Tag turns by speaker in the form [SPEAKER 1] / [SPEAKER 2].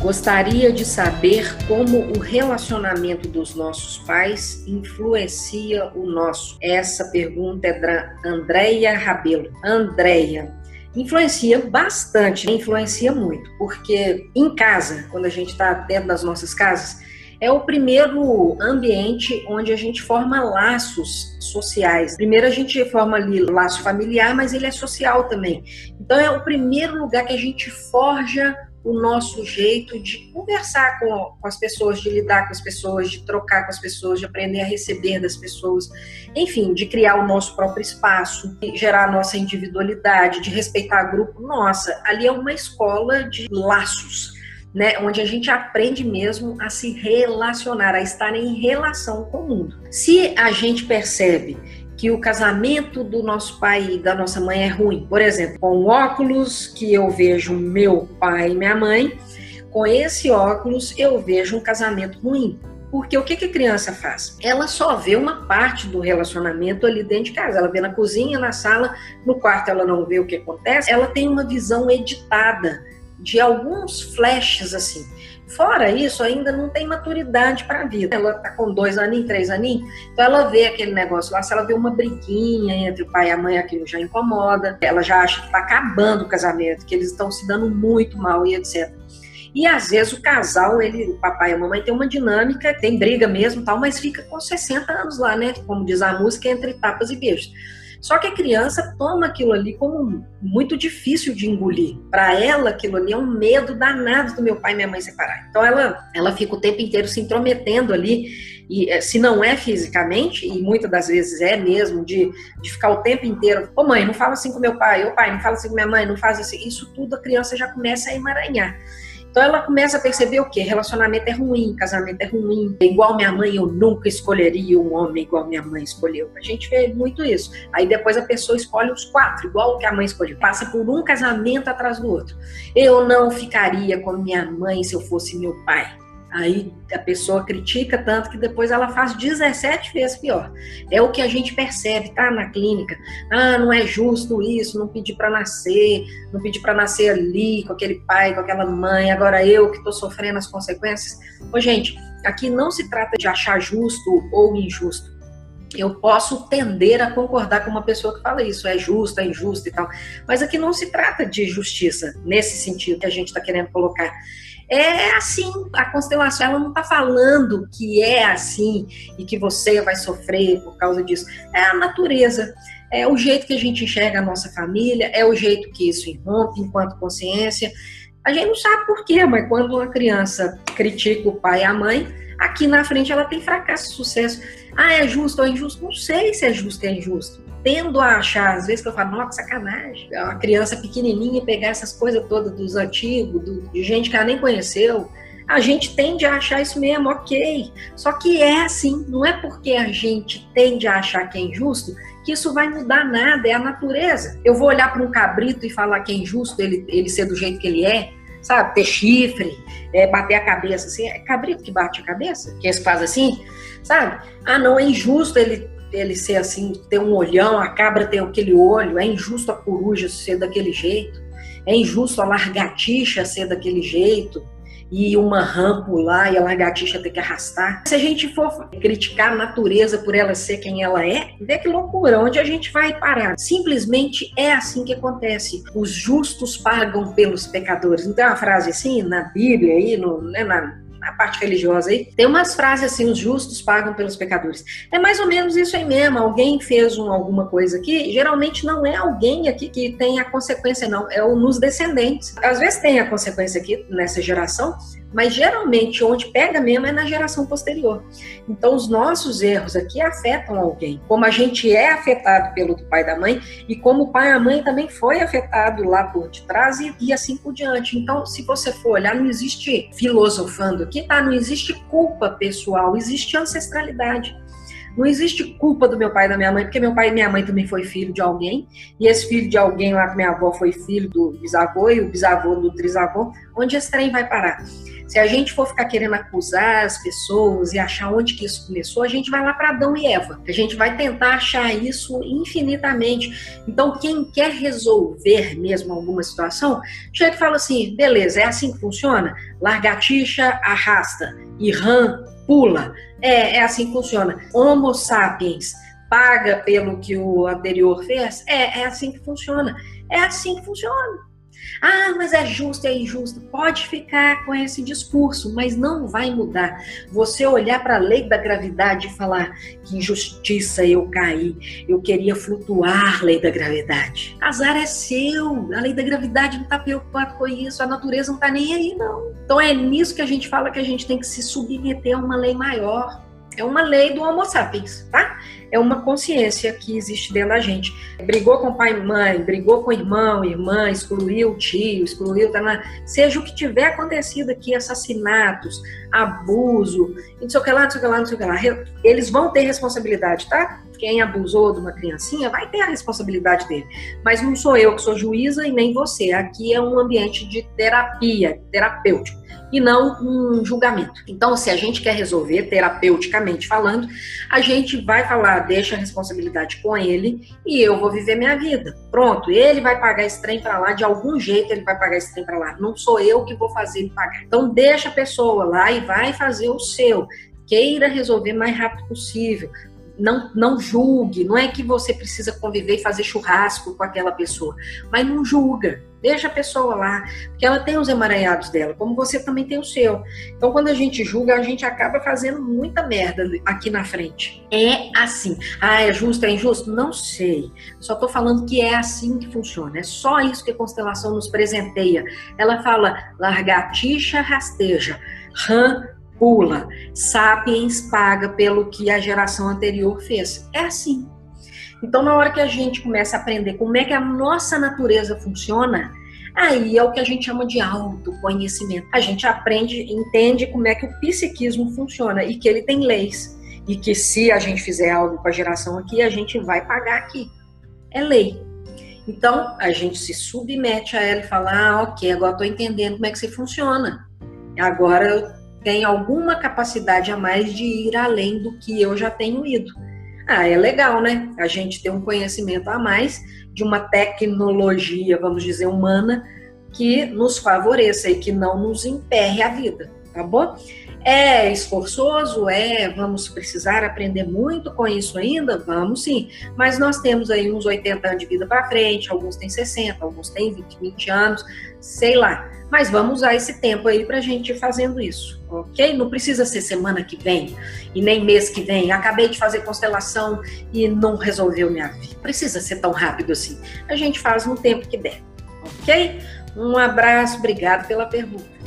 [SPEAKER 1] Gostaria de saber como o relacionamento dos nossos pais influencia o nosso. Essa pergunta é da Andréia Rabelo. Andréia, influencia bastante, influencia muito, porque em casa, quando a gente está dentro das nossas casas, é o primeiro ambiente onde a gente forma laços sociais. Primeiro a gente forma ali laço familiar, mas ele é social também. Então é o primeiro lugar que a gente forja o nosso jeito de conversar com, com, as pessoas, de lidar com as pessoas, de trocar com as pessoas, de aprender a receber das pessoas, enfim, de criar o nosso próprio espaço, de gerar a nossa individualidade, de respeitar grupo. Nossa, ali é uma escola de laços. Né, onde a gente aprende mesmo a se relacionar, a estar em relação com o mundo. Se a gente percebe que o casamento do nosso pai e da nossa mãe é ruim. Por exemplo, com óculos que eu vejo meu pai e minha mãe, com esse óculos eu vejo um casamento ruim. Porque o que, que a criança faz? Ela só vê uma parte do relacionamento ali dentro de casa. Ela vê na cozinha, na sala, no quarto ela não vê o que acontece. Ela tem uma visão editada de alguns flashes assim. Fora isso, ainda não tem maturidade para a vida. Ela tá com dois aninhos, três aninhos, então ela vê aquele negócio lá, se ela vê uma briguinha entre o pai e a mãe, aquilo já incomoda. Ela já acha que está acabando o casamento, que eles estão se dando muito mal e etc. E às vezes o casal, ele, o papai e a mamãe tem uma dinâmica, tem briga mesmo, tal, mas fica com 60 anos lá, né? Como diz a música, entre tapas e beijos. Só que a criança toma aquilo ali como muito difícil de engolir. Para ela, aquilo ali é um medo danado do meu pai e minha mãe separar. Então ela, ela fica o tempo inteiro se intrometendo ali. E eh, se não é fisicamente, e muitas das vezes é mesmo, de, de ficar o tempo inteiro, ô mãe, não fala assim com meu pai, ô pai, não fala assim com minha mãe, não faz assim. Isso tudo a criança já começa a emaranhar. Então ela começa a perceber o quê? Relacionamento é ruim, casamento é ruim. Igual minha mãe, eu nunca escolheria um homem igual minha mãe escolheu. A gente vê muito isso. Aí depois a pessoa escolhe os quatro, igual o que a mãe escolheu. Passa por um casamento atrás do outro. Eu não ficaria com minha mãe se eu fosse meu pai. Aí a pessoa critica tanto que depois ela faz 17 vezes pior. É o que a gente percebe, tá? Na clínica. Ah, não é justo isso, não pedi para nascer, não pedi para nascer ali, com aquele pai, com aquela mãe, agora eu que estou sofrendo as consequências. Ô, gente, aqui não se trata de achar justo ou injusto. Eu posso tender a concordar com uma pessoa que fala isso, é justo, é injusto e tal. Mas aqui não se trata de justiça, nesse sentido que a gente está querendo colocar é assim, a constelação ela não está falando que é assim e que você vai sofrer por causa disso. É a natureza, é o jeito que a gente enxerga a nossa família, é o jeito que isso irrompe enquanto consciência. A gente não sabe por quê, mas quando uma criança critica o pai e a mãe, aqui na frente ela tem fracasso e sucesso. Ah, é justo ou é injusto? Não sei se é justo ou é injusto tendo a achar, às vezes que eu falo, nossa, sacanagem, é uma criança pequenininha pegar essas coisas todas dos antigos, do, de gente que ela nem conheceu, a gente tende a achar isso mesmo, ok. Só que é assim, não é porque a gente tende a achar que é injusto que isso vai mudar nada, é a natureza. Eu vou olhar para um cabrito e falar que é injusto ele, ele ser do jeito que ele é, sabe? Ter chifre, é, bater a cabeça assim. É cabrito que bate a cabeça? Que eles fazem assim, sabe? Ah, não, é injusto ele ele ser assim, ter um olhão, a cabra ter aquele olho, é injusto a coruja ser daquele jeito, é injusto a largatixa ser daquele jeito, e uma rã pular e a lagartixa ter que arrastar. Se a gente for criticar a natureza por ela ser quem ela é, vê que loucura, onde a gente vai parar? Simplesmente é assim que acontece. Os justos pagam pelos pecadores. Não tem uma frase assim na Bíblia, aí, no, né, na, a parte religiosa aí, tem umas frases assim, os justos pagam pelos pecadores. É mais ou menos isso aí mesmo. Alguém fez um, alguma coisa aqui, geralmente não é alguém aqui que tem a consequência, não, é o nos descendentes. Às vezes tem a consequência aqui nessa geração, mas geralmente onde pega mesmo é na geração posterior. Então os nossos erros aqui afetam alguém, como a gente é afetado pelo do pai e da mãe e como o pai e a mãe também foi afetado lá por detrás e, e assim por diante. Então se você for olhar, não existe filosofando aqui, tá? Não existe culpa pessoal, existe ancestralidade. Não existe culpa do meu pai e da minha mãe, porque meu pai e minha mãe também foi filho de alguém, e esse filho de alguém lá com minha avó foi filho do bisavô, e o bisavô do trisavô, onde esse trem vai parar? Se a gente for ficar querendo acusar as pessoas e achar onde que isso começou, a gente vai lá para Adão e Eva. A gente vai tentar achar isso infinitamente. Então, quem quer resolver mesmo alguma situação, chega e fala assim: beleza, é assim que funciona? Largatixa arrasta ram pula. É, é assim que funciona. Homo sapiens paga pelo que o anterior fez? É, é assim que funciona. É assim que funciona. Ah, mas é justo, é injusto. Pode ficar com esse discurso, mas não vai mudar. Você olhar para a lei da gravidade e falar que injustiça eu caí, eu queria flutuar, lei da gravidade. Azar é seu, a lei da gravidade não está preocupada com isso, a natureza não está nem aí, não. Então é nisso que a gente fala que a gente tem que se submeter a uma lei maior. É uma lei do Homo sapiens, tá? É uma consciência que existe dentro da gente. Brigou com pai e mãe, brigou com irmão, irmã, excluiu o tio, excluiu, tá seja o que tiver acontecido aqui, assassinatos, abuso, não sei o que lá, não sei o que lá, não sei o que lá. Eles vão ter responsabilidade, tá? Quem abusou de uma criancinha vai ter a responsabilidade dele. Mas não sou eu que sou juíza e nem você. Aqui é um ambiente de terapia, terapêutico e não um julgamento. Então, se a gente quer resolver terapeuticamente falando, a gente vai falar, deixa a responsabilidade com ele e eu vou viver minha vida. Pronto, ele vai pagar esse trem para lá, de algum jeito ele vai pagar esse trem para lá. Não sou eu que vou fazer ele pagar. Então, deixa a pessoa lá e vai fazer o seu. Queira resolver mais rápido possível não, não julgue, não é que você precisa conviver e fazer churrasco com aquela pessoa, mas não julga, deixa a pessoa lá, porque ela tem os emaranhados dela, como você também tem o seu. Então, quando a gente julga, a gente acaba fazendo muita merda aqui na frente. É assim. Ah, é justo, é injusto? Não sei. Só tô falando que é assim que funciona. É só isso que a constelação nos presenteia. Ela fala largatixa rasteja, ram pula. Sapiens paga pelo que a geração anterior fez. É assim. Então, na hora que a gente começa a aprender como é que a nossa natureza funciona, aí é o que a gente chama de autoconhecimento. A gente aprende, entende como é que o psiquismo funciona e que ele tem leis. E que se a gente fizer algo com a geração aqui, a gente vai pagar aqui. É lei. Então, a gente se submete a ela e fala: ah, ok, agora estou entendendo como é que você funciona. Agora eu tem alguma capacidade a mais de ir além do que eu já tenho ido. Ah, é legal, né? A gente ter um conhecimento a mais de uma tecnologia, vamos dizer, humana, que nos favoreça e que não nos emperre a vida, tá bom? É esforçoso? É, vamos precisar aprender muito com isso ainda? Vamos sim, mas nós temos aí uns 80 anos de vida para frente, alguns têm 60, alguns têm 20, 20 anos, sei lá. Mas vamos usar esse tempo aí para a gente ir fazendo isso, ok? Não precisa ser semana que vem e nem mês que vem. Acabei de fazer constelação e não resolveu minha vida. Precisa ser tão rápido assim. A gente faz no tempo que der, ok? Um abraço, obrigado pela pergunta.